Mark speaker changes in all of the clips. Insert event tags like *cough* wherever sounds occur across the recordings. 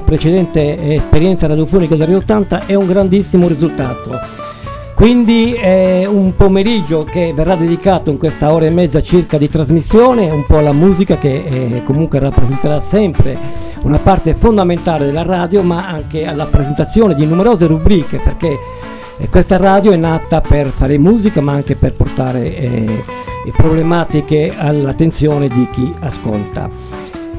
Speaker 1: precedente esperienza radiofonica degli 80 è un grandissimo risultato. Quindi è un pomeriggio che verrà dedicato in questa ora e mezza circa di trasmissione un po' alla musica che eh, comunque rappresenterà sempre una parte fondamentale della radio ma anche alla presentazione di numerose rubriche perché eh, questa radio è nata per fare musica ma anche per portare eh, problematiche all'attenzione di chi ascolta.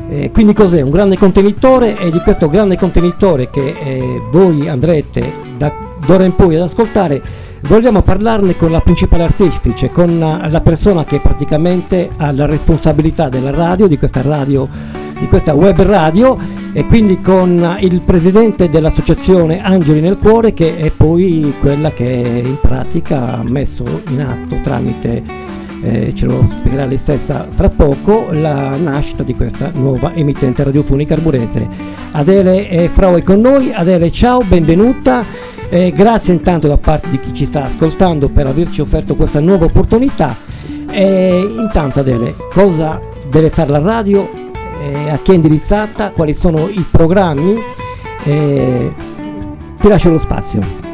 Speaker 1: Eh, quindi cos'è? Un grande contenitore e di questo grande contenitore che eh, voi andrete da d'ora in poi ad ascoltare Vogliamo parlarne con la principale artefice, con la persona che praticamente ha la responsabilità della radio, di questa radio, di questa web radio e quindi con il presidente dell'associazione Angeli nel Cuore che è poi quella che in pratica ha messo in atto tramite eh, ce lo spiegherà lei stessa fra poco, la nascita di questa nuova emittente radiofonica arburese. Adele e Frau è con noi, Adele ciao, benvenuta. Eh, grazie intanto da parte di chi ci sta ascoltando per averci offerto questa nuova opportunità. Eh, intanto Adele, cosa deve fare la radio? Eh, a chi è indirizzata? Quali sono i programmi? Eh, ti lascio lo spazio.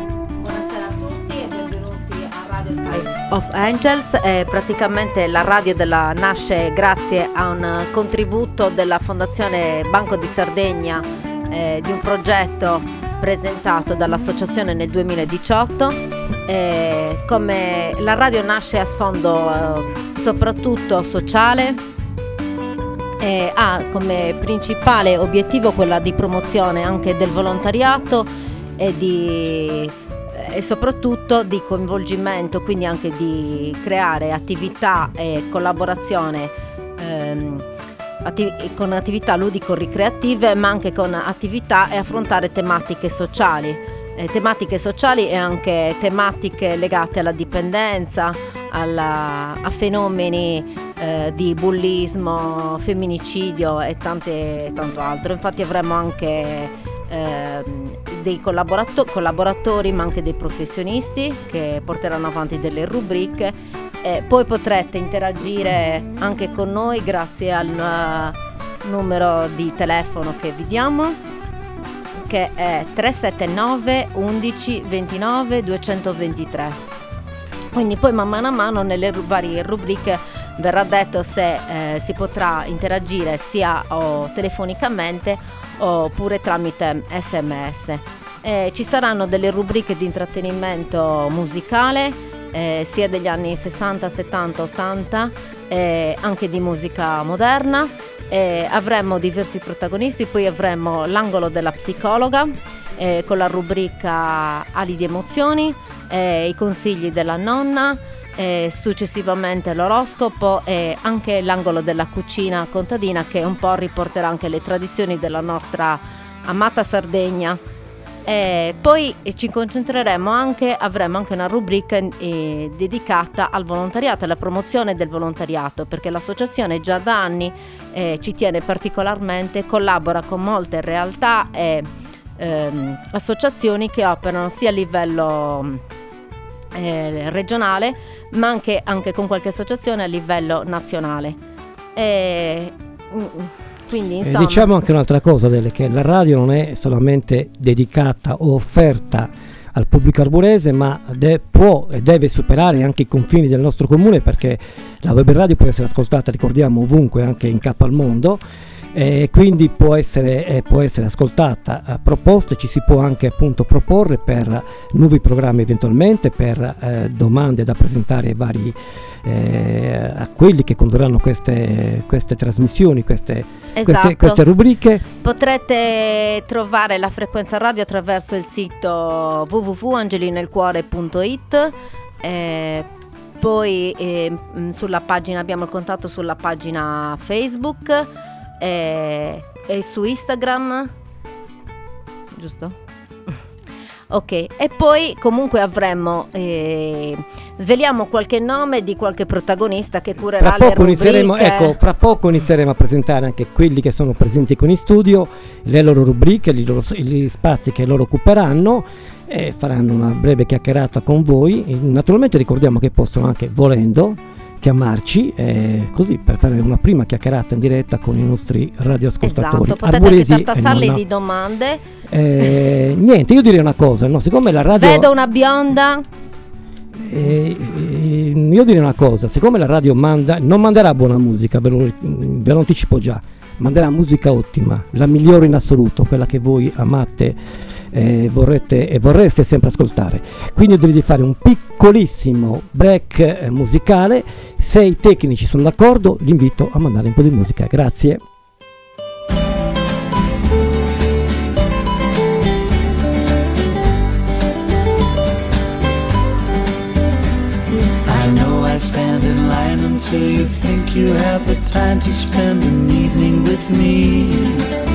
Speaker 2: Of Angels. Eh, praticamente la radio della, nasce grazie a un contributo della Fondazione Banco di Sardegna eh, di un progetto presentato dall'associazione nel 2018. Eh, come la radio nasce a sfondo eh, soprattutto sociale, eh, ha come principale obiettivo quella di promozione anche del volontariato e, di, e soprattutto di coinvolgimento, quindi anche di creare attività e collaborazione. Ehm, attiv- con attività ludico-ricreative ma anche con attività e affrontare tematiche sociali. Eh, tematiche sociali e anche tematiche legate alla dipendenza, alla, a fenomeni eh, di bullismo, femminicidio e tante, tanto altro. Infatti avremo anche eh, dei collaborato- collaboratori ma anche dei professionisti che porteranno avanti delle rubriche eh, poi potrete interagire anche con noi grazie al uh, numero di telefono che vi diamo che è 379 11 29 223. Quindi poi man mano a mano nelle varie rubriche verrà detto se eh, si potrà interagire sia telefonicamente oppure tramite sms. Eh, ci saranno delle rubriche di intrattenimento musicale eh, sia degli anni 60, 70, 80, eh, anche di musica moderna. Eh, avremo diversi protagonisti, poi avremo l'angolo della psicologa eh, con la rubrica Ali di emozioni, eh, i consigli della nonna, eh, successivamente l'oroscopo e anche l'angolo della cucina contadina che un po' riporterà anche le tradizioni della nostra amata Sardegna. E poi ci concentreremo anche, avremo anche una rubrica eh, dedicata al volontariato, alla promozione del volontariato, perché l'associazione già da anni eh, ci tiene particolarmente, collabora con molte realtà e ehm, associazioni che operano sia a livello eh, regionale, ma anche, anche, con qualche associazione a livello nazionale. E, mm, quindi,
Speaker 1: insomma... eh, diciamo anche un'altra cosa, Dele, che la radio non è solamente dedicata o offerta al pubblico arborese, ma de- può e deve superare anche i confini del nostro comune perché la web radio può essere ascoltata, ricordiamo, ovunque, anche in capo al mondo e quindi può essere, eh, può essere ascoltata a proposte, ci si può anche appunto proporre per nuovi programmi eventualmente, per eh, domande da presentare ai vari eh, a quelli che condurranno queste, queste trasmissioni, queste, esatto. queste, queste, rubriche.
Speaker 2: Potrete trovare la frequenza radio attraverso il sito www.angelinelcuore.it eh, poi eh, sulla pagina abbiamo il contatto sulla pagina Facebook e, e su Instagram, giusto? *laughs* Ok, e poi comunque avremo, eh, sveliamo qualche nome di qualche protagonista che curerà
Speaker 1: fra poco, inizieremo, ecco, fra poco inizieremo a presentare anche quelli che sono presenti con in studio, le loro rubriche, loro, gli spazi che loro occuperanno e faranno una breve chiacchierata con voi. E naturalmente ricordiamo che possono anche, volendo,
Speaker 3: chiamarci eh, così per fare una prima chiacchierata in diretta con i nostri radioascoltatori.
Speaker 2: Esatto, potete Arboresi anche tartassarli di domande.
Speaker 3: Eh, niente, io direi una cosa, no? siccome la radio...
Speaker 2: Vedo una bionda.
Speaker 3: Eh, eh, io direi una cosa, siccome la radio manda, non manderà buona musica, ve lo, ve lo anticipo già, manderà musica ottima, la migliore in assoluto, quella che voi amate eh, vorrete, e vorreste sempre ascoltare. Quindi di fare un piccolissimo break eh, musicale, se i tecnici sono d'accordo li invito a mandare un po' di musica, grazie. until you think you have the time to spend an evening with me.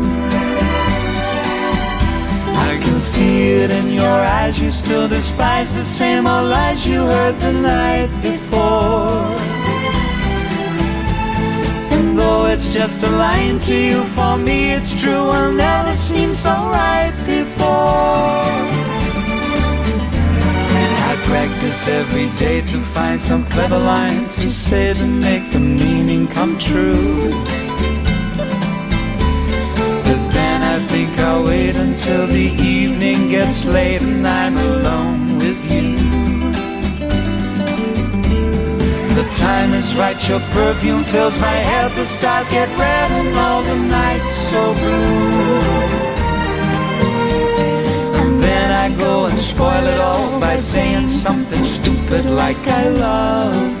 Speaker 3: see it in your eyes. You still despise the same old lies you heard the night before. And though it's just a line to you, for me it's true. I'll never seem so right before. I practice every day to find some clever lines to say to make the meaning come true. Wait until the evening gets late and I'm alone with you. The time is right, your perfume fills my head, the stars get red and all the nights so blue. And then I go and spoil it all by saying something stupid like I love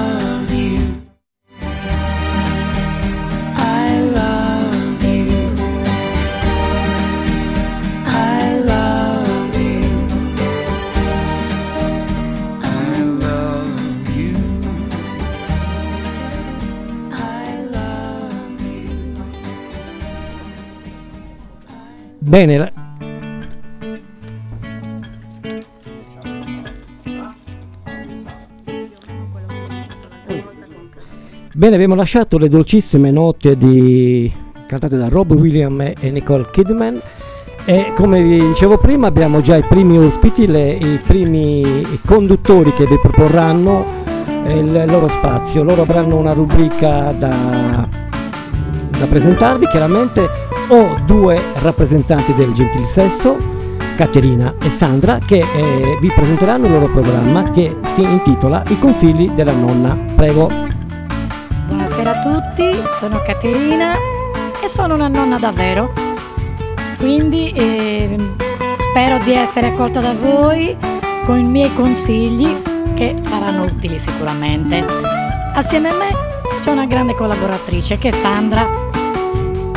Speaker 3: Bene. La... Bene, abbiamo lasciato le dolcissime note di... cantate da Rob Williams e Nicole Kidman e come vi dicevo prima abbiamo già i primi ospiti, le, i primi conduttori che vi proporranno eh, il loro spazio. Loro avranno una rubrica da, da presentarvi chiaramente ho due rappresentanti del gentil sesso, Caterina e Sandra, che eh, vi presenteranno il loro programma che si intitola I consigli della nonna. Prego.
Speaker 4: Buonasera a tutti, sono Caterina e sono una nonna davvero. Quindi eh, spero di essere accolta da voi con i miei consigli che saranno utili sicuramente. Assieme a me c'è una grande collaboratrice che è Sandra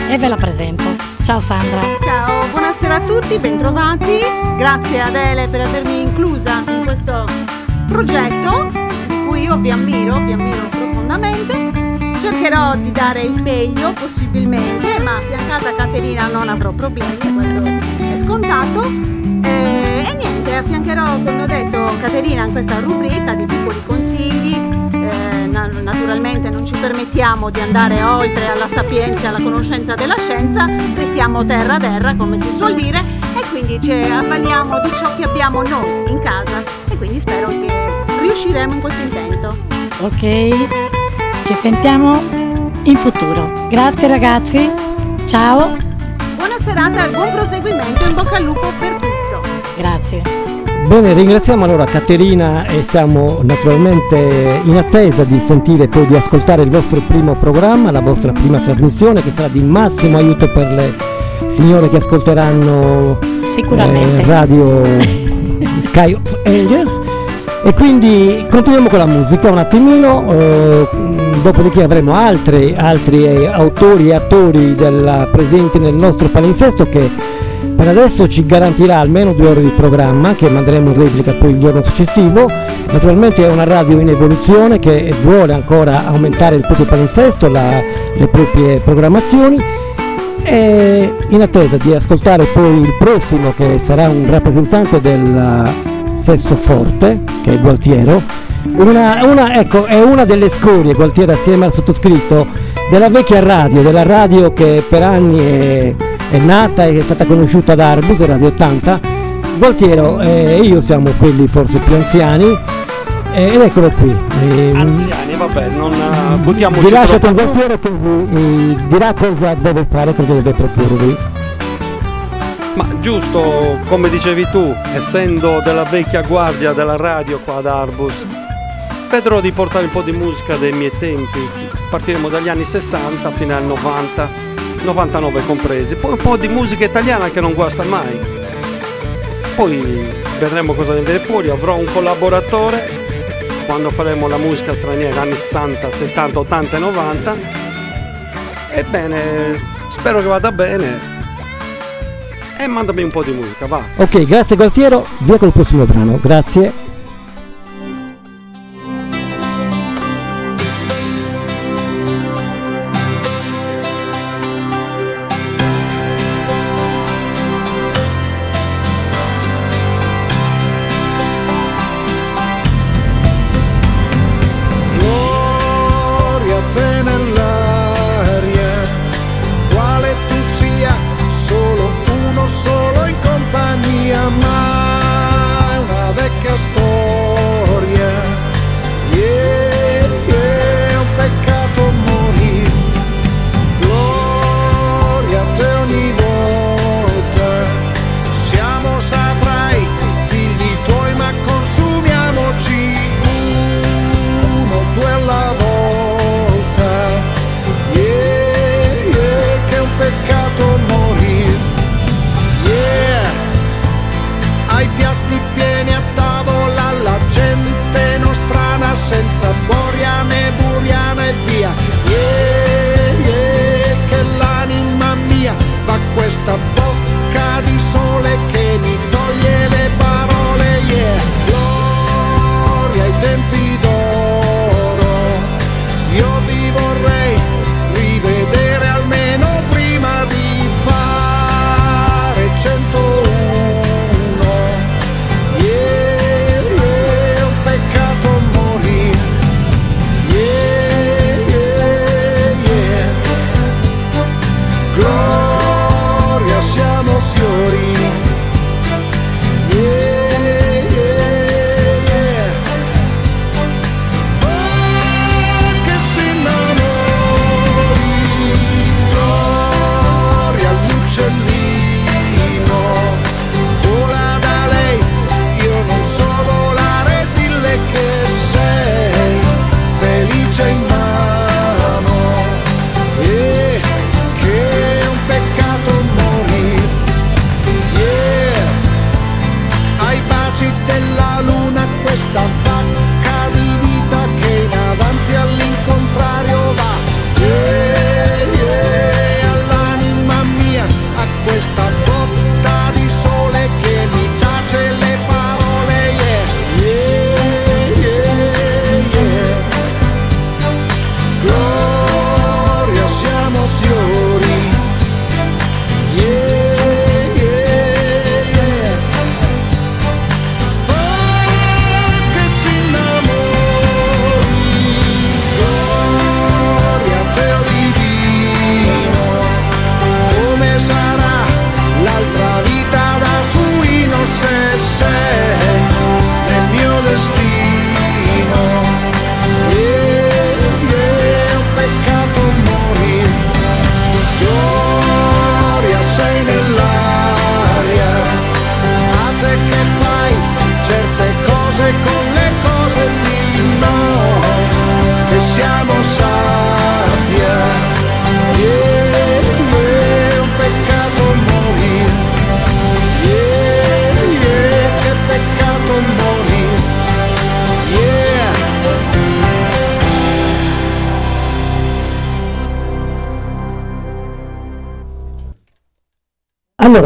Speaker 4: e ve la presento. Ciao Sandra.
Speaker 5: Ciao, buonasera a tutti, bentrovati. Grazie Adele per avermi inclusa in questo progetto di cui io vi ammiro, vi ammiro profondamente. Cercherò di dare il meglio possibilmente, ma affiancata a Caterina non avrò problemi, questo è scontato. E, e niente, affiancherò, come ho detto, Caterina in questa rubrica di piccoli consigli naturalmente non ci permettiamo di andare oltre alla sapienza alla conoscenza della scienza, restiamo terra a terra come si suol dire e quindi ci avvaliamo di ciò che abbiamo noi in casa e quindi spero che riusciremo in questo intento.
Speaker 4: Ok, ci sentiamo in futuro. Grazie ragazzi, ciao.
Speaker 5: Buona serata buon proseguimento, in bocca al lupo per tutti.
Speaker 4: Grazie.
Speaker 1: Bene, ringraziamo allora Caterina e siamo naturalmente in attesa di sentire e poi di ascoltare il vostro primo programma, la vostra prima trasmissione che sarà di massimo aiuto per le signore che ascolteranno
Speaker 4: Sicuramente.
Speaker 1: eh, Radio *laughs* Sky of Angels. E quindi continuiamo con la musica un attimino, eh, dopodiché avremo altri, altri eh, autori e attori della- presenti nel nostro palinsesto che per adesso ci garantirà almeno due ore di programma che manderemo in replica poi il giorno successivo. Naturalmente è una radio in evoluzione che vuole ancora aumentare il proprio palinsesto, la- le proprie programmazioni e in attesa di ascoltare poi il prossimo che sarà un rappresentante del sesso forte che è Gualtiero una, una- ecco, è una delle scorie Gualtiero assieme al sottoscritto della vecchia radio della radio che per anni è, è nata e è stata conosciuta ad Arbus Radio 80 Gualtiero e io siamo quelli forse più anziani eh, ed eccolo qui. Eh,
Speaker 6: Anziani, vabbè, non eh, buttiamoci
Speaker 1: vi lascio con Gualtiero che vi eh, dirà cosa deve fare cosa deve proporvi.
Speaker 6: Ma giusto, come dicevi tu, essendo della vecchia guardia della radio qua ad Arbus, vedrò di portare un po' di musica dei miei tempi. Partiremo dagli anni 60 fino al 90, 99 compresi. Poi un po' di musica italiana che non guasta mai. Poi vedremo cosa ne viene fuori. Avrò un collaboratore quando faremo la musica straniera anni 60, 70, 80 e 90. Ebbene, spero che vada bene. E mandami un po' di musica, va.
Speaker 1: Ok, grazie Gualtiero, via col prossimo brano, grazie.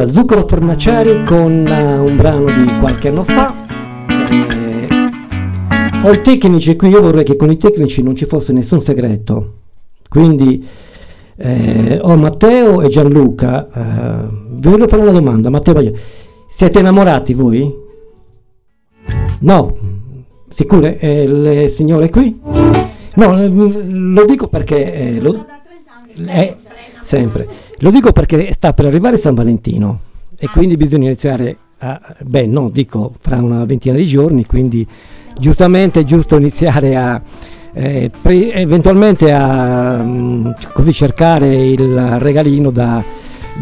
Speaker 1: Zucchero Fornaciari con uh, un brano di qualche anno fa. Eh, ho i tecnici qui, io vorrei che con i tecnici non ci fosse nessun segreto. Quindi eh, ho Matteo e Gianluca. Eh, vi voglio fare una domanda. Matteo, siete innamorati voi? No, sicure? Eh, le signore qui? No, eh, lo dico perché... Eh, lo, eh, sempre. Lo dico perché sta per arrivare San Valentino e quindi bisogna iniziare a... Beh, no, dico fra una ventina di giorni, quindi giustamente è giusto iniziare a... Eh, pre- eventualmente a mh, così cercare il regalino da,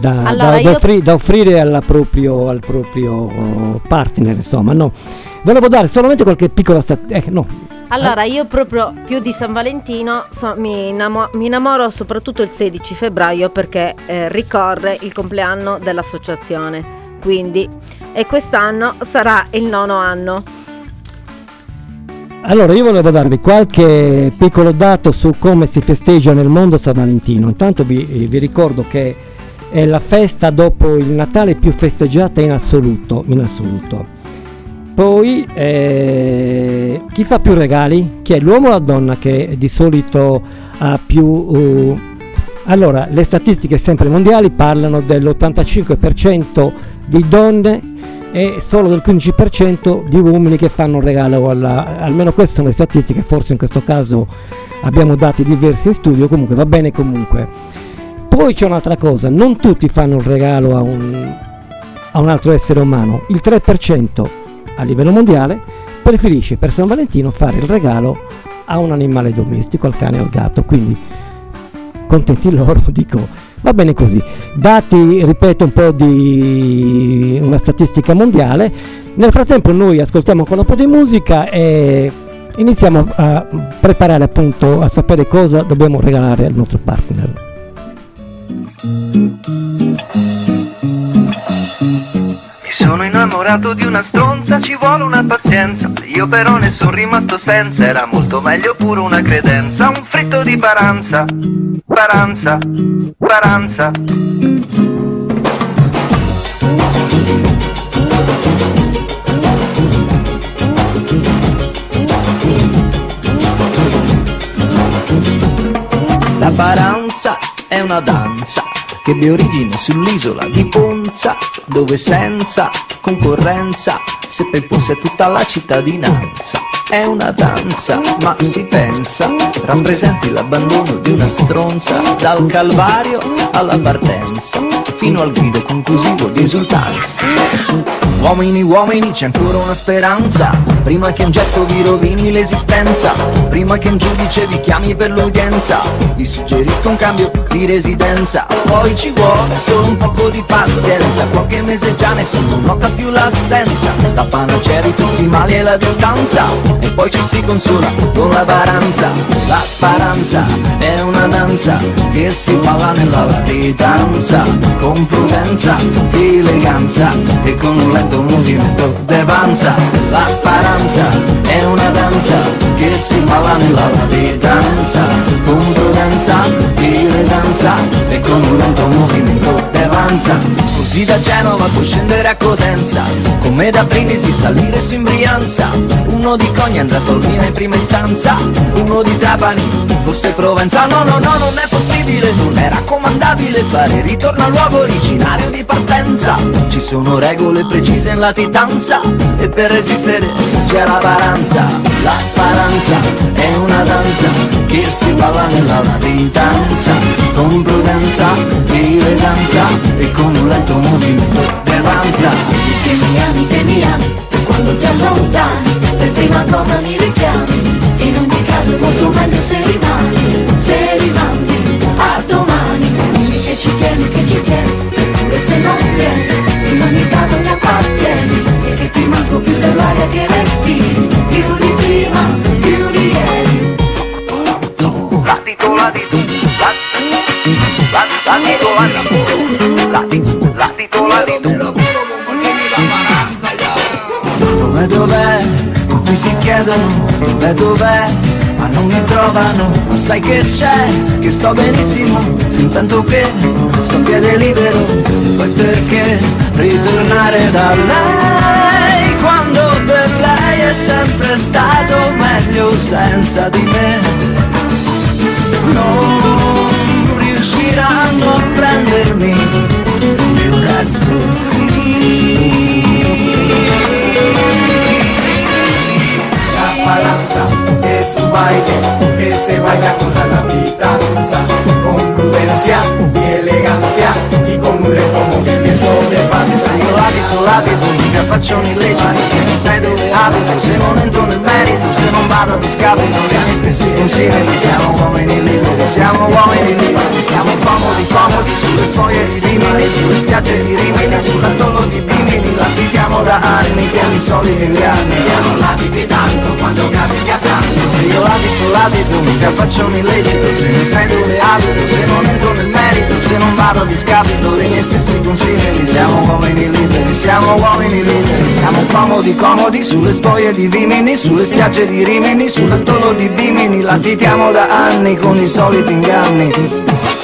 Speaker 1: da,
Speaker 2: Allora,
Speaker 1: da- da offri- da offrire proprio, al proprio partner, insomma, no. Volevo dare solamente qualche piccola stat- eh, no,
Speaker 2: Allora, io proprio più di San Valentino so- mi, innamo- mi innamoro soprattutto il 16 febbraio perché eh, ricorre il compleanno dell'associazione. Quindi, e quest'anno sarà il nono anno.
Speaker 1: Allora, io volevo darvi qualche piccolo dato su come si festeggia nel mondo San Valentino. Intanto vi, vi ricordo che è la festa dopo il Natale più festeggiata in assoluto. In assoluto. Poi, eh, chi fa più regali? Chi è l'uomo o la donna che di solito ha più... uh, allora, le statistiche sempre mondiali parlano dell'85% di donne e solo del 15% di uomini che fanno un regalo alla, almeno queste sono le statistiche forse in questo caso abbiamo dati diversi in studio comunque va bene comunque poi c'è un'altra cosa non tutti fanno un regalo a un, a un altro essere umano il 3% a livello mondiale preferisce per San Valentino fare il regalo a un animale domestico al cane e al gatto. Quindi contenti loro *laughs* dico va bene così. Dati ripeto un po' di una statistica mondiale. Nel frattempo noi ascoltiamo ancora un po' di musica e iniziamo a preparare appunto a sapere cosa dobbiamo regalare al nostro partner
Speaker 7: sono innamorato di una stronza, ci vuole una pazienza. Io però ne sono rimasto senza, era molto meglio pure una credenza. Un fritto di paranza, paranza, paranza. La paranza è una danza che ebbe origine sull'isola di Ponza, dove senza concorrenza seppe imporsi tutta la cittadinanza. È una danza, ma si pensa, rappresenti l'abbandono di una stronza, dal calvario alla partenza, fino al grido conclusivo di esultanza. Uomini, uomini, c'è ancora una speranza. Prima che un gesto vi rovini l'esistenza. Prima che un giudice vi chiami per l'udienza. Vi suggerisco un cambio di residenza. Poi ci vuole solo un poco di pazienza. Qualche mese già nessuno nota più l'assenza. La panacea tutti i mali è la distanza. E poi ci si consola con la paranza La paranza è una danza Che si balla nella latitanza. Con prudenza, eleganza E con un lento movimento d'avanza. La paranza è una danza Che si balla nella latitanza Con prudenza, eleganza E con un lento movimento d'avanza. Così da Genova puoi scendere a Cosenza Come da Brindisi salire su in Brianza. Uno di Cogna andrà a Tolmina in prima istanza Uno di Trapani, forse Provenza. No, no, no, non è possibile, non è raccomandabile Fare ritorno al luogo originario di partenza. Ci sono regole precise in latitanza E per resistere c'è la paranza La paranza è una danza Che si balla nella latitanza Con prudenza, eleganza E con un lento movimento d'avanza
Speaker 8: Che mi ami, che mi ami, quando ti allontani, per prima cosa mi richiami. In ogni caso è molto meglio se rimani, se rimani a domani. Che ci tieni, che ci tieni, eppure se non vieni, in ogni caso mi appartieni. E che ti manco più dell'aria che respiri, più di prima, più di ieri.
Speaker 7: Latito, latito, latito, latito, latito, latito, latito. Dov'è, dov'è? Tutti si chiedono dov'è, dov'è? Ma non mi trovano Ma sai che c'è, che sto benissimo Intanto che sto a piede libero. Poi perché ritornare da lei Quando per lei è sempre stato meglio senza di me? Non riusciranno a prendermi Io resto
Speaker 9: baile que se baila con la navitanza, con prudencia y elegancia y con un lento movimiento de panza.
Speaker 7: Io abito, l'abito, mica faccio un illecito Se non sai dove abito, se non entro nel merito Se non vado a discapito miei stessi consigli Siamo uomini liberi, siamo uomini liberi Stiamo comodi, comodi sulle spoglie di Rimini Sulle spiagge di Rimini, sull'atollo di Bimini Latitiamo da anni, che i soliti inganni
Speaker 9: Ya no latiti tanto quando capiti a tanto.
Speaker 7: Se io abito, l'abito, mica faccio un illecito. Se non sai dove abito, se non entro nel merito Se non vado a discapito dei miei stessi consigli. Siamo uomini liberi, siamo uomini liberi. Stiamo comodi, comodi sulle spoglie di Vimini Sulle spiagge di Rimini, sull'atollo di Bimini. Latitiamo da anni con i soliti inganni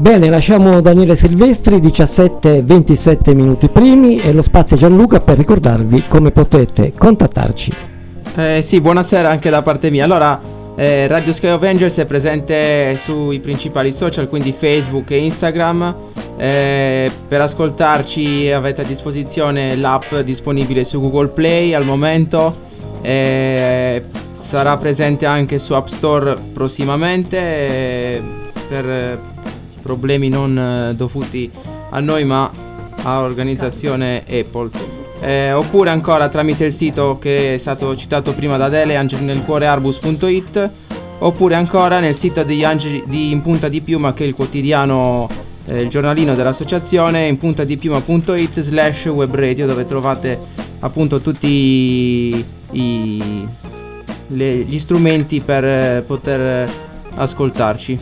Speaker 1: Bene, lasciamo Daniele Silvestri, 17-27 minuti primi e lo spazio Gianluca per ricordarvi come potete contattarci.
Speaker 10: Eh, sì, buonasera anche da parte mia. Allora, eh, Radio Sky of Angels è presente sui principali social, quindi Facebook e Instagram. Eh, per ascoltarci avete a disposizione l'app disponibile su Google Play al momento. Eh, sarà presente anche su App Store prossimamente eh, per problemi non eh, dovuti a noi ma a organizzazione Apple. Eh, oppure ancora tramite il sito che è stato citato prima da Dele, angelnelcuorearbus.it oppure ancora nel sito degli Angeli di In Punta di Piuma che è il quotidiano, eh, il giornalino dell'associazione in puntadipiuma.it slash webradio dove trovate appunto tutti i, i- le- gli strumenti per eh, poter eh, ascoltarci.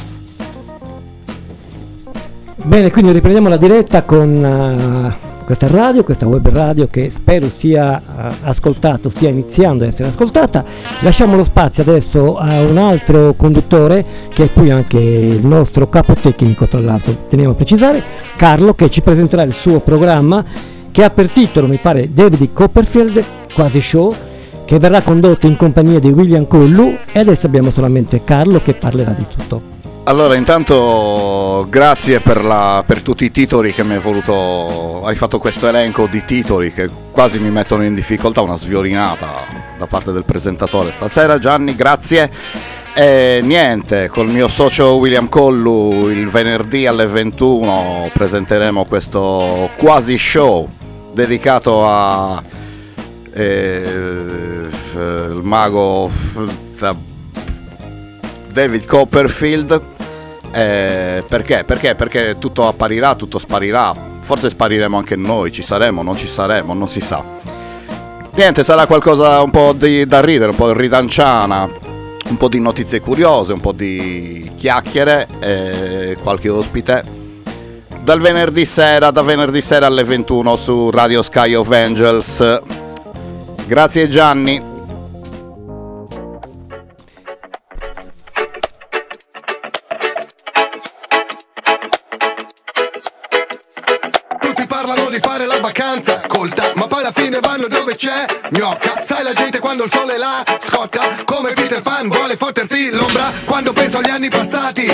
Speaker 1: Bene, quindi riprendiamo la diretta con eh, questa radio, questa web radio che spero sia eh, ascoltato, stia iniziando ad essere ascoltata. Lasciamo lo spazio adesso a un altro conduttore che è poi anche il nostro capo tecnico, tra l'altro, teniamo a precisare, Carlo, che ci presenterà il suo programma che ha per titolo, mi pare, David Copperfield, quasi show, che verrà condotto in compagnia di William Collu e adesso abbiamo solamente Carlo che parlerà di tutto.
Speaker 11: Allora, intanto grazie per, la- per tutti i titoli che mi hai voluto. Hai fatto questo elenco di titoli che quasi mi mettono in difficoltà, una sviolinata da parte del presentatore stasera. Gianni, grazie. E niente, col mio socio William Collu il venerdì alle 21 presenteremo questo quasi show dedicato a eh, il mago David Copperfield. Eh, perché? Perché? Perché tutto apparirà, tutto sparirà. Forse spariremo anche noi, ci saremo, non ci saremo, non si sa. Niente, sarà qualcosa un po' di- da ridere, un po' ridanciana, un po' di notizie curiose, un po' di chiacchiere e qualche ospite. Dal venerdì sera, da venerdì sera alle 21 su Radio Sky of Angels. Grazie Gianni.
Speaker 12: La vacanza colta, ma poi alla fine vanno dove c'è gnocca. Sai la gente quando il sole la scotta, come Peter Pan vuole fotterti l'ombra quando penso agli anni passati.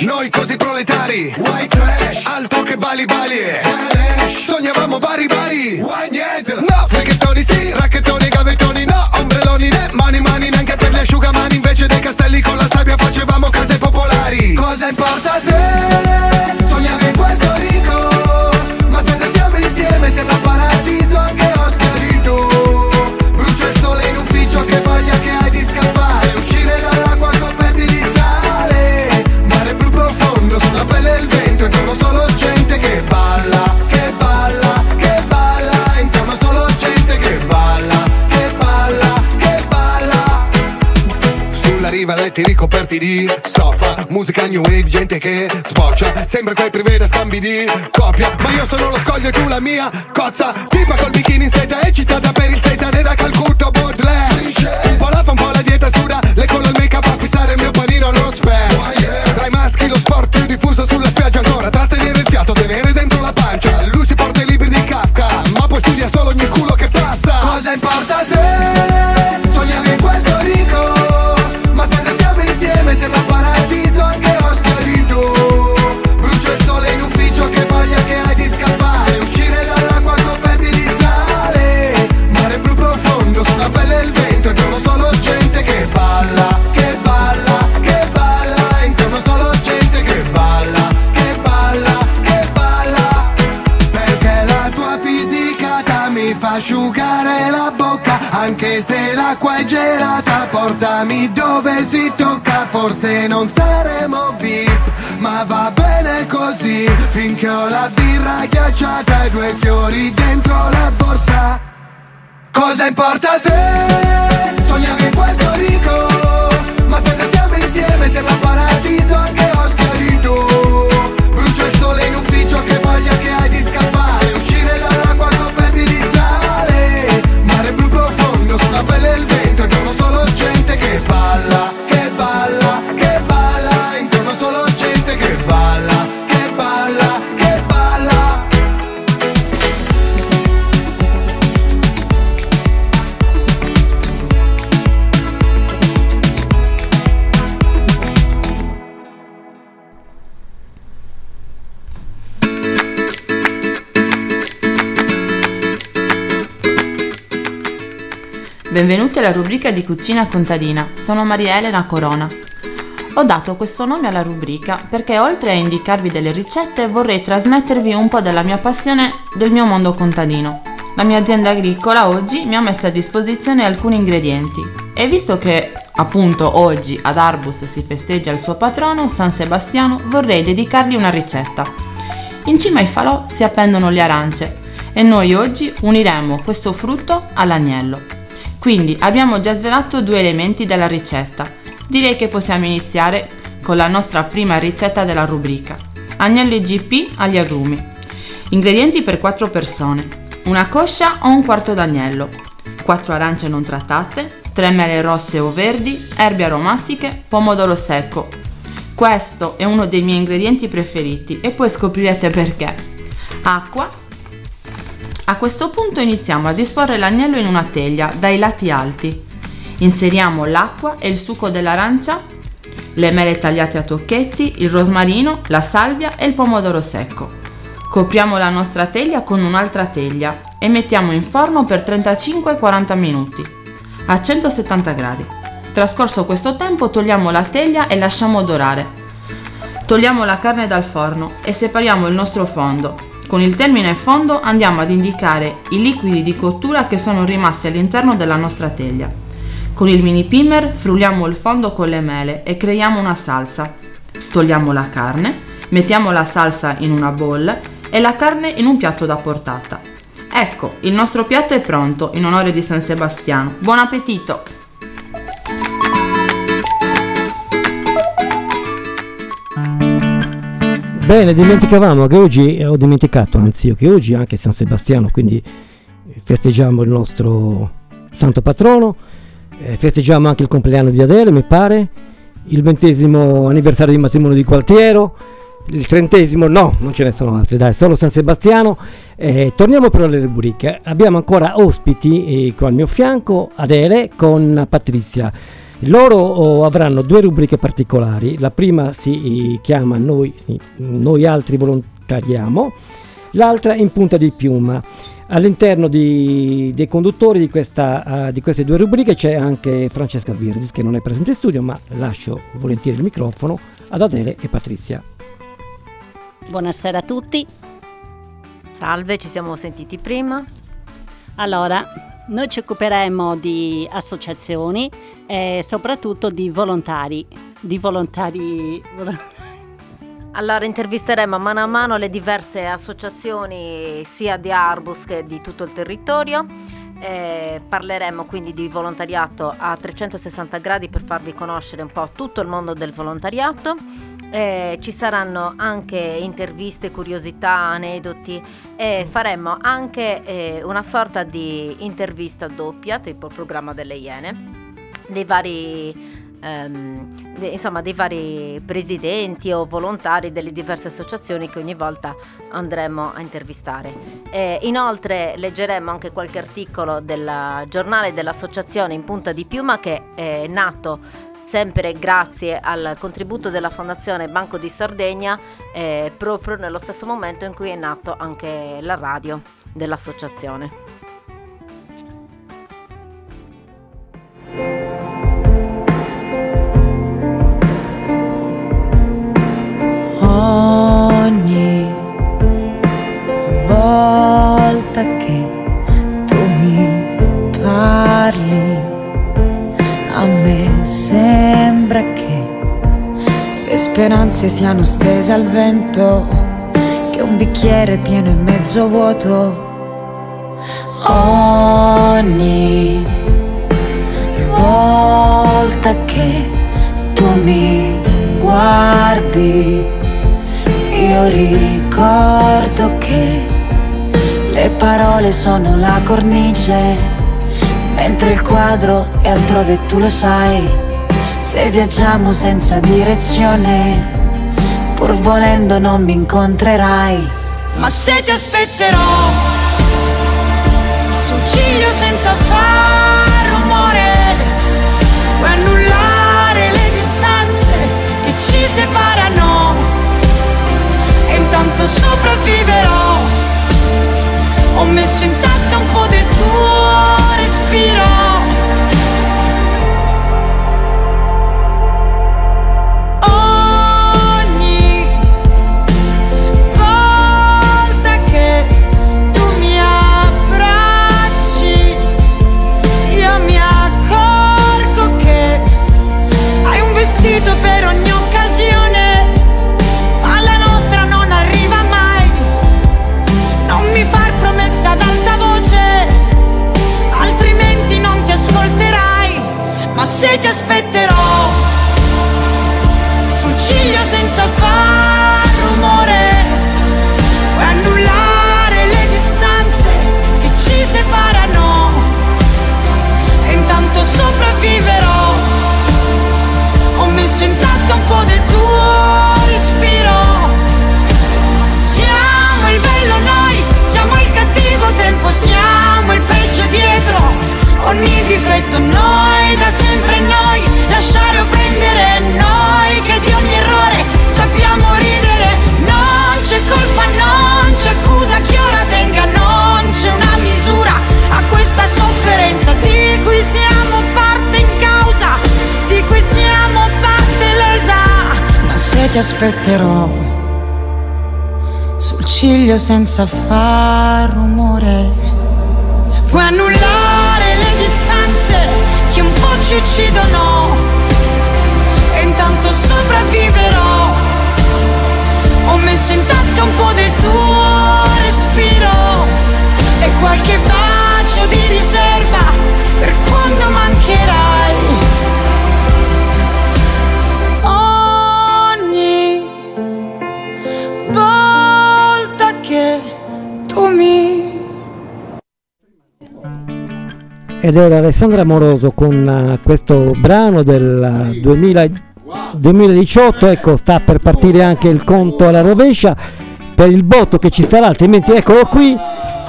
Speaker 12: Noi così proletari, altro che bali bali. Sognavamo bari bari. No, fricchettoni sì, racchettoni, gavettoni no, ombrelloni né, mani mani neanche per gli asciugamani, invece dei castelli con la sabbia facevamo case popolari. Cosa importa se ricoperti di stoffa Musica new wave, gente che sboccia Sembra quei privé da scambi di coppia Ma io sono lo scoglio e tu la mia cozza Tipa col bikini in seta eccitata per il seitan e da Calcutta Forse non saremo VIP Ma va bene così Finché ho la birra ghiacciata E due fiori dentro la borsa. Cosa importa se
Speaker 13: Alla rubrica di Cucina Contadina, sono Maria Elena Corona. Ho dato questo nome alla rubrica perché oltre a indicarvi delle ricette vorrei trasmettervi un po' della mia passione del mio mondo contadino. La mia azienda agricola oggi mi ha messo a disposizione alcuni ingredienti e visto che appunto oggi ad Arbus si festeggia il suo patrono San Sebastiano vorrei dedicargli una ricetta. In cima ai falò si appendono le arance e noi oggi uniremo questo frutto all'agnello. Quindi abbiamo già svelato due elementi della ricetta. Direi che possiamo iniziare con la nostra prima ricetta della rubrica. Agnello IGP agli agrumi. Ingredienti per 4 persone. Una coscia o un quarto d'agnello. 4 arance non trattate, 3 mele rosse o verdi, erbe aromatiche, pomodoro secco. Questo è uno dei miei ingredienti preferiti e poi scoprirete perché. Acqua, a questo punto iniziamo a disporre l'agnello in una teglia dai lati alti. Inseriamo l'acqua e il succo dell'arancia, le mele tagliate a tocchetti, il rosmarino, la salvia e il pomodoro secco. Copriamo la nostra teglia con un'altra teglia e mettiamo in forno per 35-40 minuti a 170 gradi. Trascorso questo tempo togliamo la teglia e lasciamo dorare. Togliamo la carne dal forno e separiamo il nostro fondo. Con il termine fondo andiamo ad indicare i liquidi di cottura che sono rimasti all'interno della nostra teglia. Con il mini pimer frulliamo il fondo con le mele e creiamo una salsa. Togliamo la carne, mettiamo la salsa in una bowl e la carne in un piatto da portata. Ecco, il nostro piatto è pronto in onore di San Sebastiano. Buon appetito!
Speaker 1: Bene, dimenticavamo che oggi, eh, ho dimenticato, anzi che oggi è anche San Sebastiano, quindi festeggiamo il nostro santo patrono, eh, festeggiamo anche il compleanno di Adele, mi pare, il ventesimo anniversario di matrimonio di Gualtiero, il trentesimo no, non ce ne sono altri, dai, solo San Sebastiano. Eh, torniamo però alle rubriche, abbiamo ancora ospiti eh, qua al mio fianco, Adele con Patrizia. Loro oh, avranno due rubriche particolari. La prima si eh, chiama Noi, sì, noi altri volontariamo, l'altra in punta di piuma. All'interno di- dei conduttori di, questa, eh, di queste due rubriche c'è anche Francesca Virdis che non è presente in studio, ma lascio volentieri il microfono ad Adele e Patrizia.
Speaker 14: Buonasera a tutti.
Speaker 2: Salve, ci siamo sentiti prima.
Speaker 14: Allora, noi ci occuperemo di associazioni e soprattutto di volontari, di volontari
Speaker 2: Allora intervisteremo mano a mano le diverse associazioni sia di Arbus che di tutto il territorio Eh, parleremo quindi di volontariato a 360 gradi per farvi conoscere un po' tutto il mondo del volontariato. Eh, ci saranno anche interviste, curiosità, aneddoti e faremo anche eh, una sorta di intervista doppia, tipo il programma delle Iene, dei vari ehm, de- insomma dei vari presidenti o volontari delle diverse associazioni che ogni volta andremo a intervistare. Eh, inoltre leggeremo anche qualche articolo del giornale dell'associazione in punta di piuma che è nato sempre grazie al contributo della Fondazione Banco di Sardegna, eh, proprio nello stesso momento in cui è nato anche la radio dell'associazione.
Speaker 15: ogni sembra che le speranze siano stese al vento, che un bicchiere pieno e mezzo vuoto. Ogni volta che tu mi guardi, io ricordo che le parole sono la cornice, mentre il quadro è altrove tu lo sai. Se viaggiamo senza direzione, pur volendo non mi incontrerai. Ma se ti aspetterò sul ciglio senza far rumore, puoi annullare le distanze che ci separano e intanto sopravviverò. Ho messo in tasca sempre noi, lasciare o prendere noi, che di ogni errore sappiamo ridere. Non c'è colpa, non c'è accusa, chi ora tenga, non c'è una misura a questa sofferenza di cui siamo parte in causa, di cui siamo parte lesa. Ma se ti aspetterò sul ciglio senza far rumore, puoi annullare le distanze che ci uccidono e intanto sopravviverò. Ho messo in tasca un po' del tuo respiro e qualche bacio di riserva per quando mancherai.
Speaker 1: Ed era Alessandra Amoroso con eh, questo brano del eh, 2000 2018, ecco sta per partire anche il conto alla rovescia per il botto che ci sarà, altrimenti eccolo qui.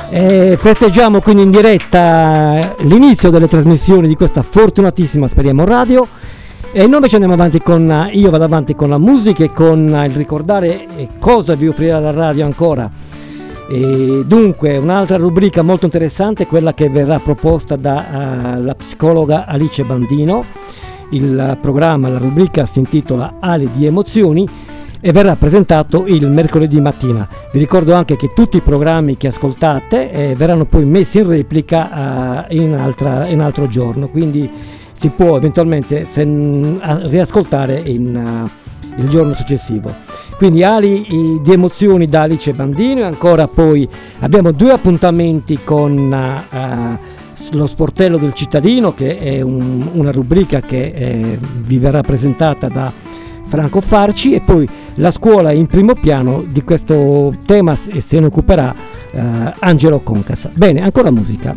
Speaker 1: E festeggiamo quindi in diretta eh, l'inizio delle trasmissioni di questa fortunatissima, speriamo, radio. E noi invece andiamo avanti con, eh, io vado avanti con la musica e con eh, il ricordare eh, cosa vi offrirà la radio ancora. E dunque, un'altra rubrica molto interessante è quella che verrà proposta dalla psicologa Alice Bandino. Il programma, la rubrica si intitola Ali di emozioni e verrà presentato il mercoledì mattina. Vi ricordo anche che tutti i programmi che ascoltate eh, verranno poi messi in replica eh, in, altra- in altro giorno, quindi si può eventualmente sen- a- riascoltare in, eh, il giorno successivo. Quindi Ali di emozioni da Alice Bandino e ancora poi abbiamo due appuntamenti con, eh, lo sportello del cittadino che è un- una rubrica che eh, vi verrà presentata da Franco Farci e poi la scuola in primo piano di questo tema se se ne occuperà eh, Angelo Concasa. Bene, ancora musica.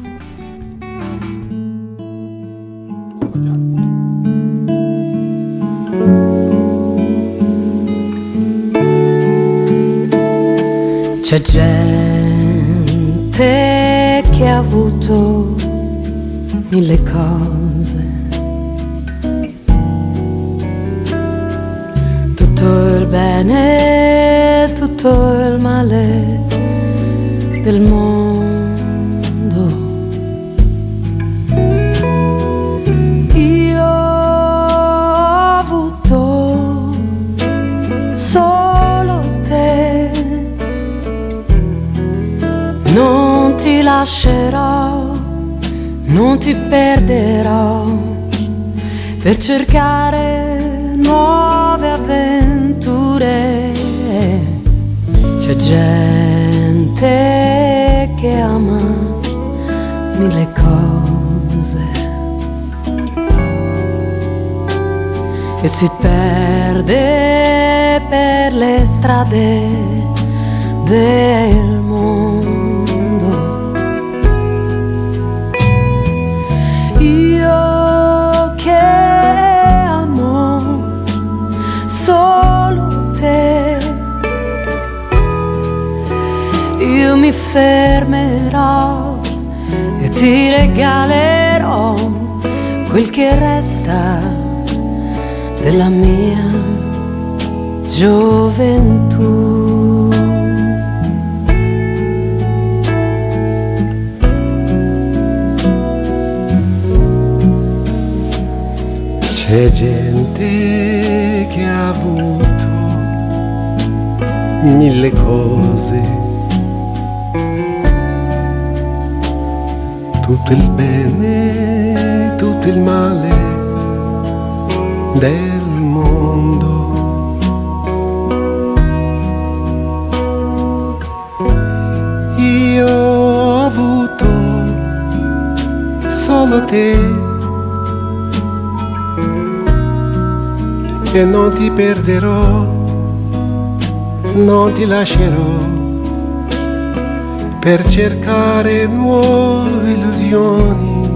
Speaker 16: C'è gente che ha avuto mille cose. Tutto il bene, tutto il male del mondo. Lascerò, non ti perderò per cercare nuove avventure. C'è gente che ama mille cose e si perde per le strade del fermerò e ti regalerò quel che resta della mia gioventù.
Speaker 17: C'è gente che ha avuto mille cose, tutto il bene, tutto il male del mondo. Io ho avuto solo te. e non ti perderò, non ti lascerò per cercare nuove illusioni.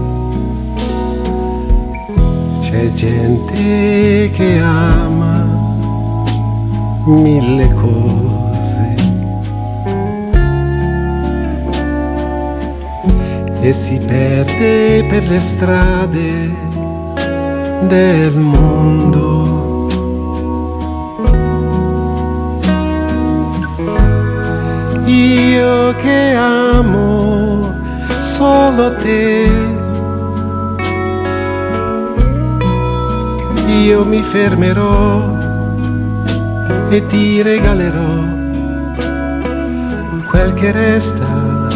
Speaker 17: C'è gente che ama mille cose e si perde per le strade del mondo. Che amo solo te, io mi fermerò e ti regalerò quel che resta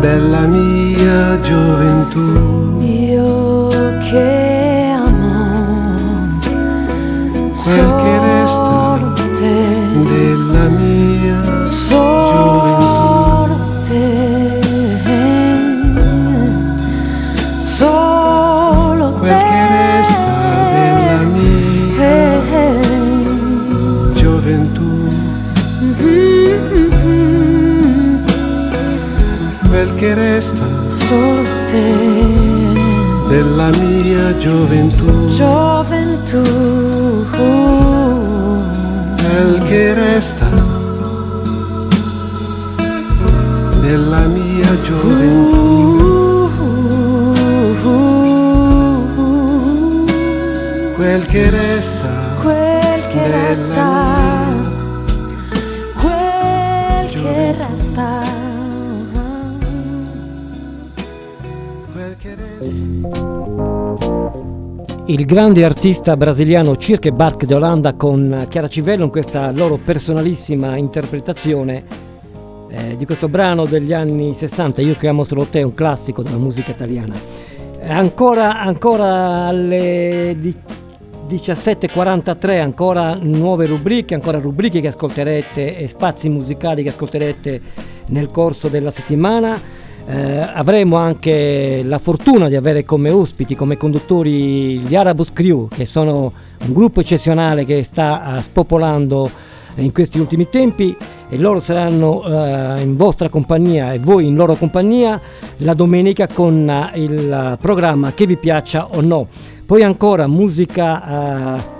Speaker 17: della mia gioventù.
Speaker 16: Io che amo
Speaker 17: Quel che resta della mia
Speaker 16: solo
Speaker 1: grande artista brasiliano Cirque Bark de Holanda con Chiara Civello in questa loro personalissima interpretazione eh, di questo brano degli anni 60, Io che amo solo te, un classico della musica italiana. Eh, ancora, ancora alle di- 17.43, ancora nuove rubriche, ancora rubriche che ascolterete e spazi musicali che ascolterete nel corso della settimana. Eh, avremo anche la fortuna di avere come ospiti, come conduttori gli Arabus Crew, che sono un gruppo eccezionale che sta eh, spopolando in questi ultimi tempi e loro saranno eh, in vostra compagnia e voi in loro compagnia la domenica con eh, il programma che vi piaccia o no. Poi ancora musica eh,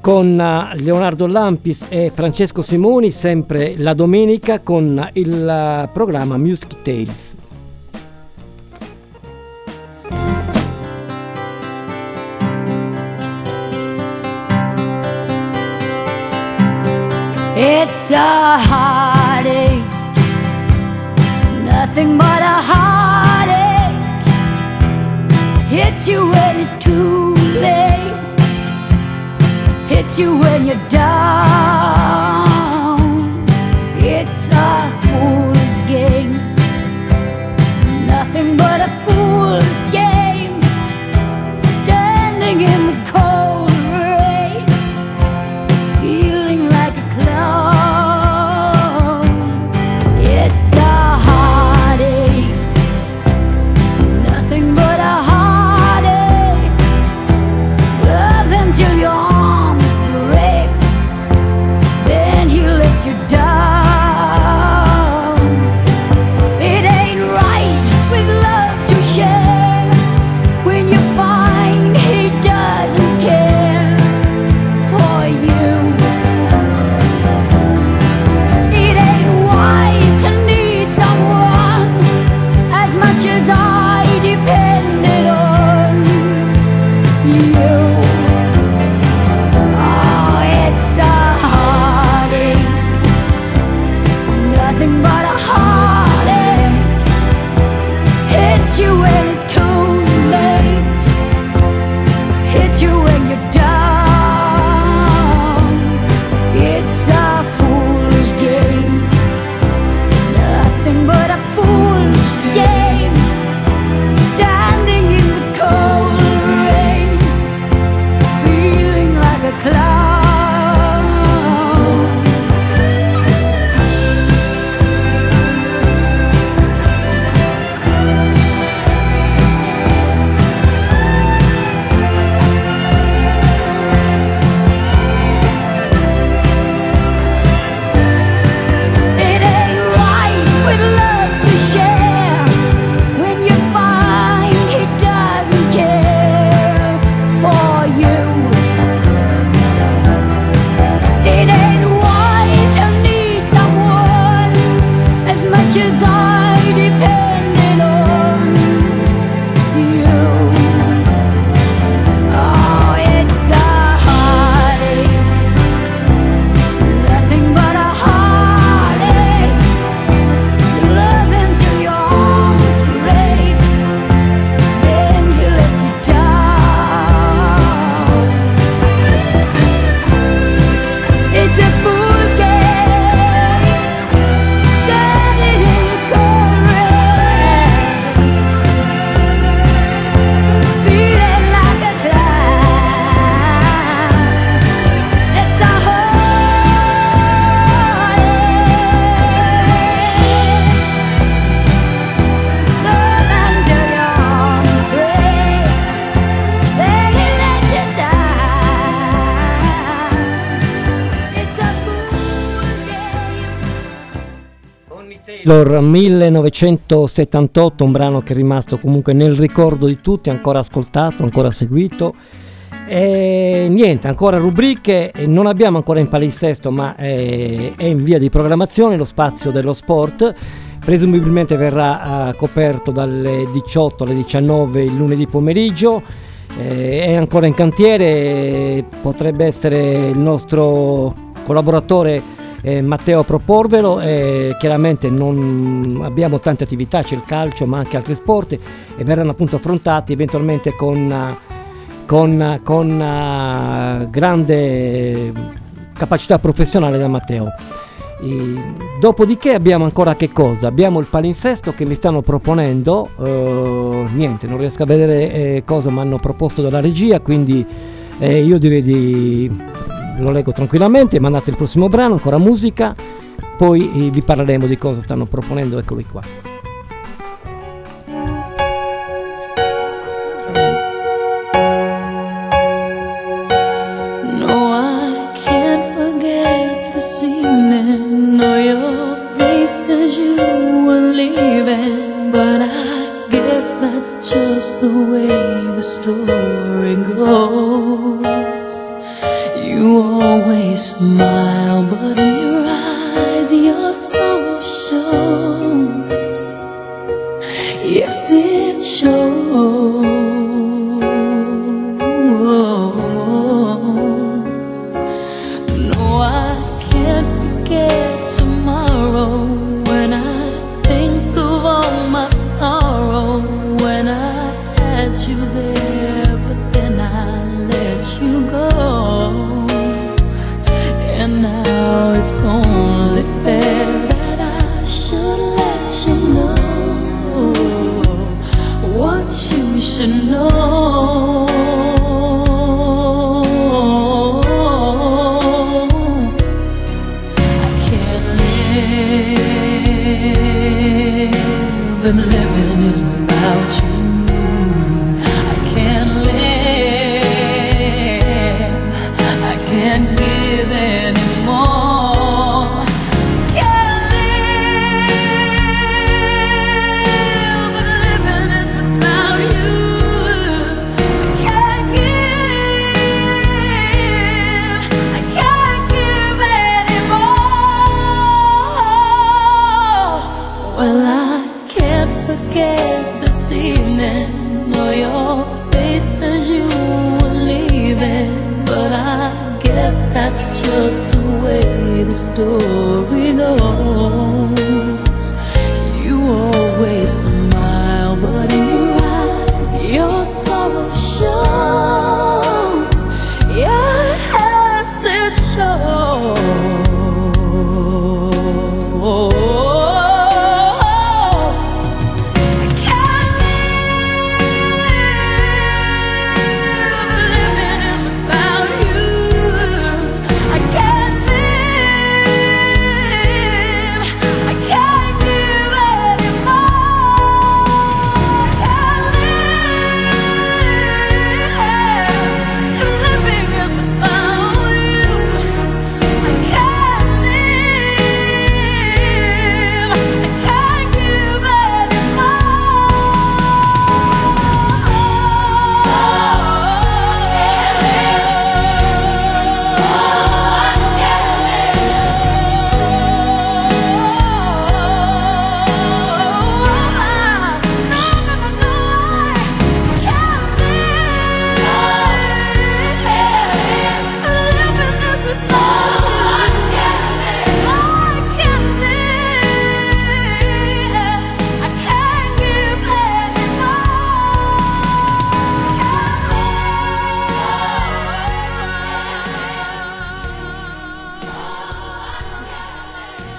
Speaker 1: con eh, Leonardo Lampis e Francesco Simoni sempre la domenica con il eh, programma Music Tales.
Speaker 18: It's a heartache, nothing but a heartache. Hits you when it's too late, hits you when you're down.
Speaker 1: 1978, un brano che è rimasto comunque nel ricordo di tutti, ancora ascoltato, ancora seguito. E niente, ancora rubriche, non abbiamo ancora in palinsesto, ma è, è in via di programmazione lo spazio dello sport. Presumibilmente verrà eh, coperto dalle 18 alle 19 il lunedì pomeriggio. Eh, è ancora in cantiere, potrebbe essere il nostro collaboratore eh, Matteo a proporvelo. eh, chiaramente non abbiamo tante attività, c'è il calcio ma anche altri sport e verranno appunto affrontati eventualmente con, con, con eh, grande capacità professionale da Matteo. E dopodiché abbiamo ancora che cosa? Abbiamo il palinsesto che mi stanno proponendo, eh, niente, non riesco a vedere eh, cosa mi hanno proposto dalla regia, quindi eh, io direi di lo leggo tranquillamente, mandate il prossimo brano, ancora musica, poi eh, vi parleremo di cosa stanno proponendo, eccoli qua.
Speaker 16: just the way the story My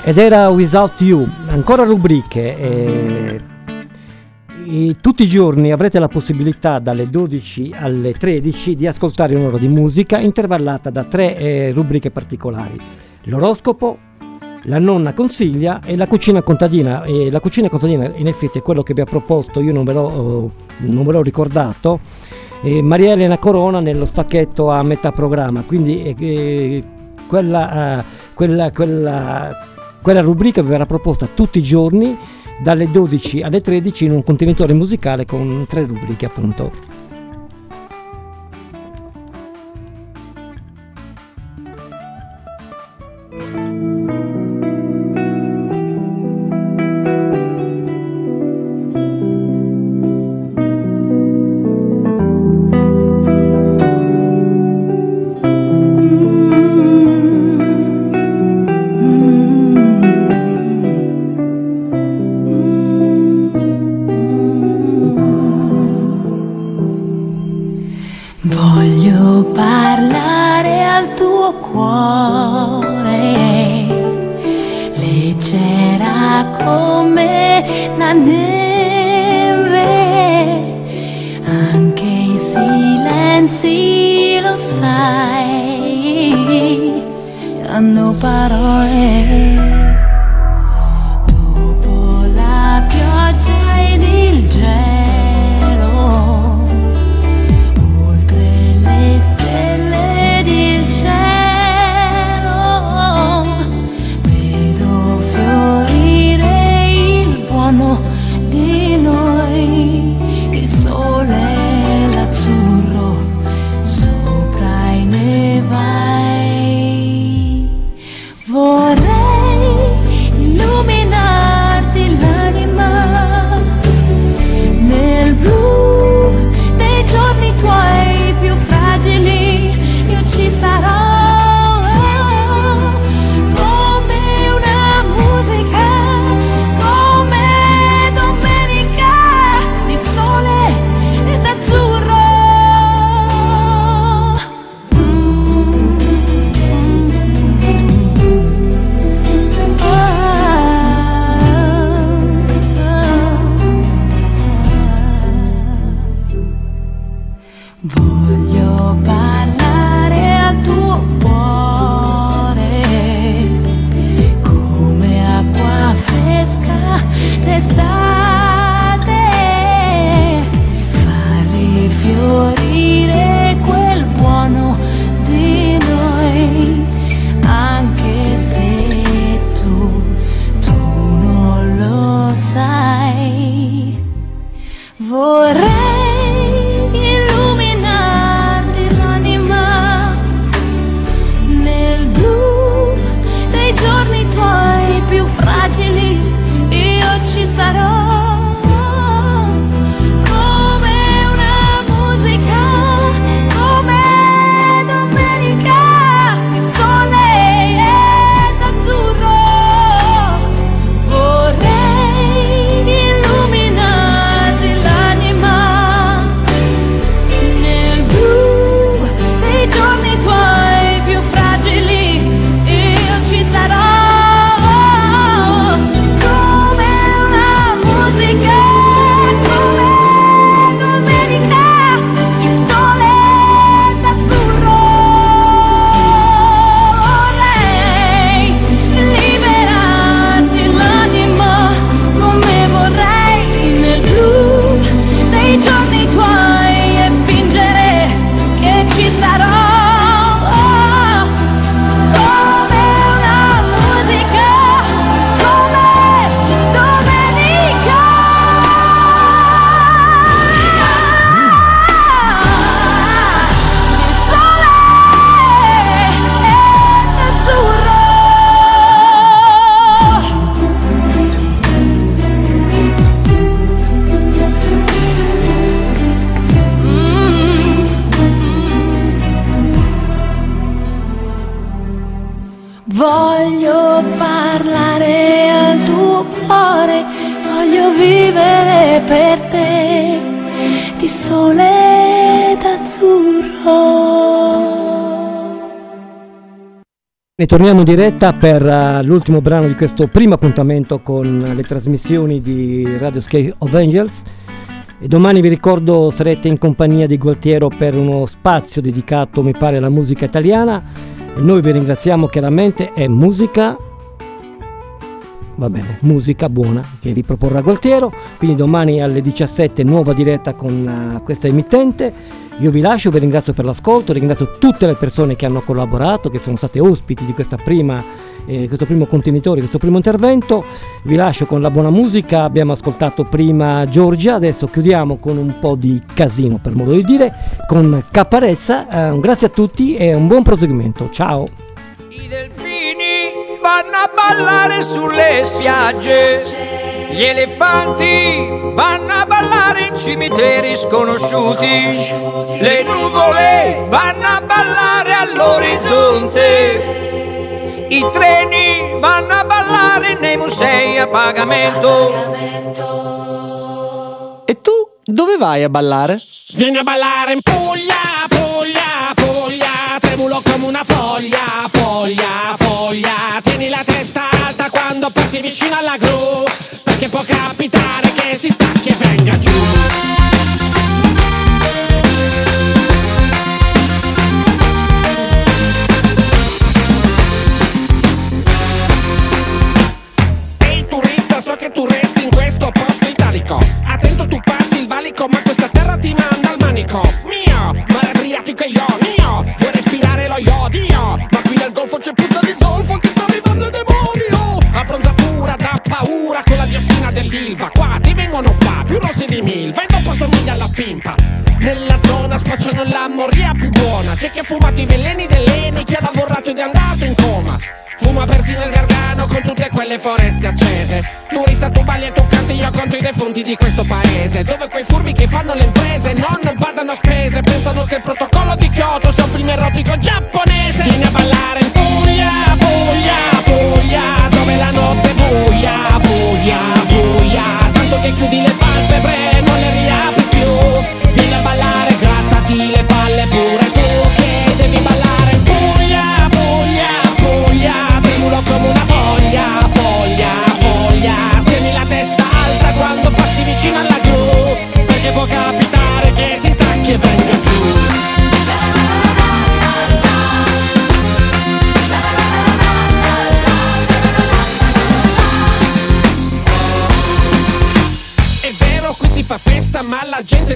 Speaker 1: Ed era Without You, ancora rubriche. eh, e tutti i giorni avrete la possibilità dalle 12 alle 13 di ascoltare un'ora di musica intervallata da tre eh, rubriche particolari. L'oroscopo, la nonna consiglia e la cucina contadina. E la cucina contadina in effetti è quello che vi ha proposto, io non ve l'ho, non ve l'ho ricordato, eh, Maria Elena Corona nello stacchetto a metà programma. Quindi eh, eh, quella, eh, quella, quella, quella rubrica verrà proposta tutti i giorni dalle 12 alle 13 in un contenitore musicale con tre rubriche appunto.
Speaker 16: Silenzi lo sai, hanno parole. E
Speaker 1: torniamo in diretta per eh, l'ultimo brano di questo primo appuntamento con le trasmissioni di Radio Sky of Angels. E domani vi ricordo sarete in compagnia di Gualtiero per uno spazio dedicato, mi pare, alla musica italiana. E noi vi ringraziamo chiaramente, è musica va bene, musica buona che vi proporrà Gualtiero. Quindi domani alle 17 nuova diretta con eh, questa emittente. Io vi lascio, vi ringrazio per l'ascolto, ringrazio tutte le persone che hanno collaborato, che sono state ospiti di prima, eh, questo primo contenitore, questo primo intervento. Vi lascio con la buona musica, abbiamo ascoltato prima Giorgia, adesso chiudiamo con un po' di casino per modo di dire, con Caparezza. Eh, grazie a tutti e un buon proseguimento. Ciao!
Speaker 19: vanno a ballare sulle spiagge. Gli elefanti vanno a ballare in cimiteri sconosciuti. Le nuvole vanno a ballare all'orizzonte. I treni vanno a ballare nei musei a pagamento.
Speaker 20: E tu dove vai a ballare?
Speaker 19: Vieni a ballare in Puglia, Puglia, Puglia. Tremulo come una foglia, foglia, foglia. Tieni la testa alta quando passi vicino alla gru. Può capitare che si stacchi e venga giù. Ehi turista, so che tu resti in questo posto italico. Attento tu passi il valico, ma questa terra ti manda al manico. Mio, dell'ilva. Qua ti vengono qua, più rossi di milva e dopo somiglia alla pimpa. Nella zona spacciano la moria più buona. C'è chi ha fumato i veleni dell'Eni, chi ha lavorato ed è andato in coma. Fuma persino il gargano con tutte quelle foreste accese. Turista tu balli e tu canti, io conto i defunti di questo paese. Dove quei furbi che fanno le imprese non badano a spese. Pensano che il protocollo di Kyoto sia un film erotico giapponese. Vieni a ballare in Puglia, Puglia, Puglia. Tanto che chiudi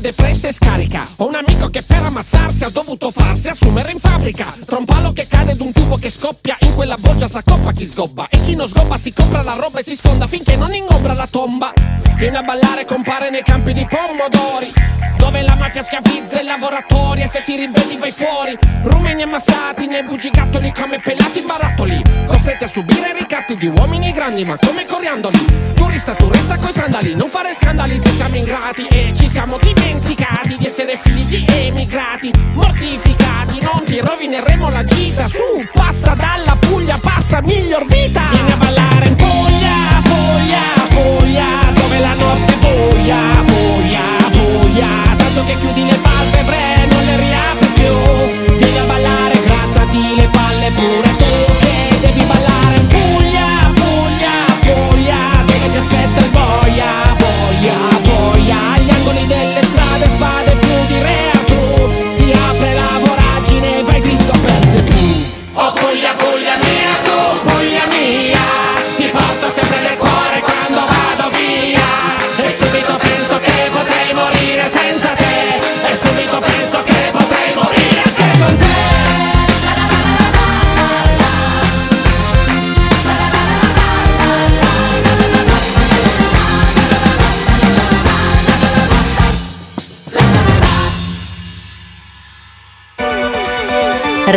Speaker 19: de fresca scarica Ho un amico che ammazzarsi ha dovuto farsi assumere in fabbrica. Tra un palo che cade ed un tubo che scoppia In quella boccia s'accoppa chi sgobba. E chi non sgobba si compra la roba e si sfonda Finché non ingombra la tomba. Viene a ballare compare nei campi di pomodori Dove la mafia schiavizza i lavoratori E se ti ribelli vai fuori. Rumeni ammassati nei bugigattoli come pelati barattoli Costretti a subire ricatti di uomini grandi ma come coriandoli. Turista, turista coi sandali Non fare scandali se siamo ingrati E ci siamo dimenticati di essere figli di emigrati Mortificati, non ti rovineremo la gita. Su, passa dalla Puglia, passa miglior vita. Vieni a ballare in Puglia, Puglia, Puglia Dove la notte è buia, buia, buia Tanto che chiudi le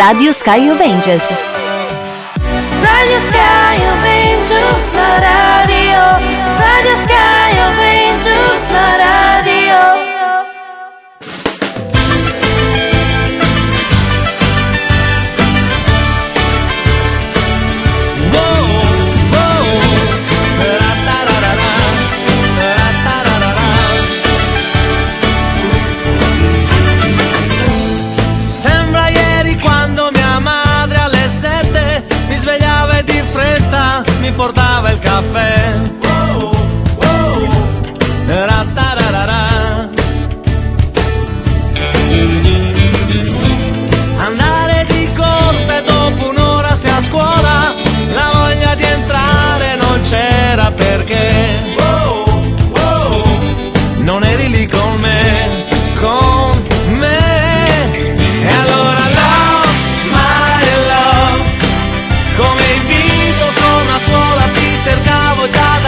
Speaker 21: Radio Sky of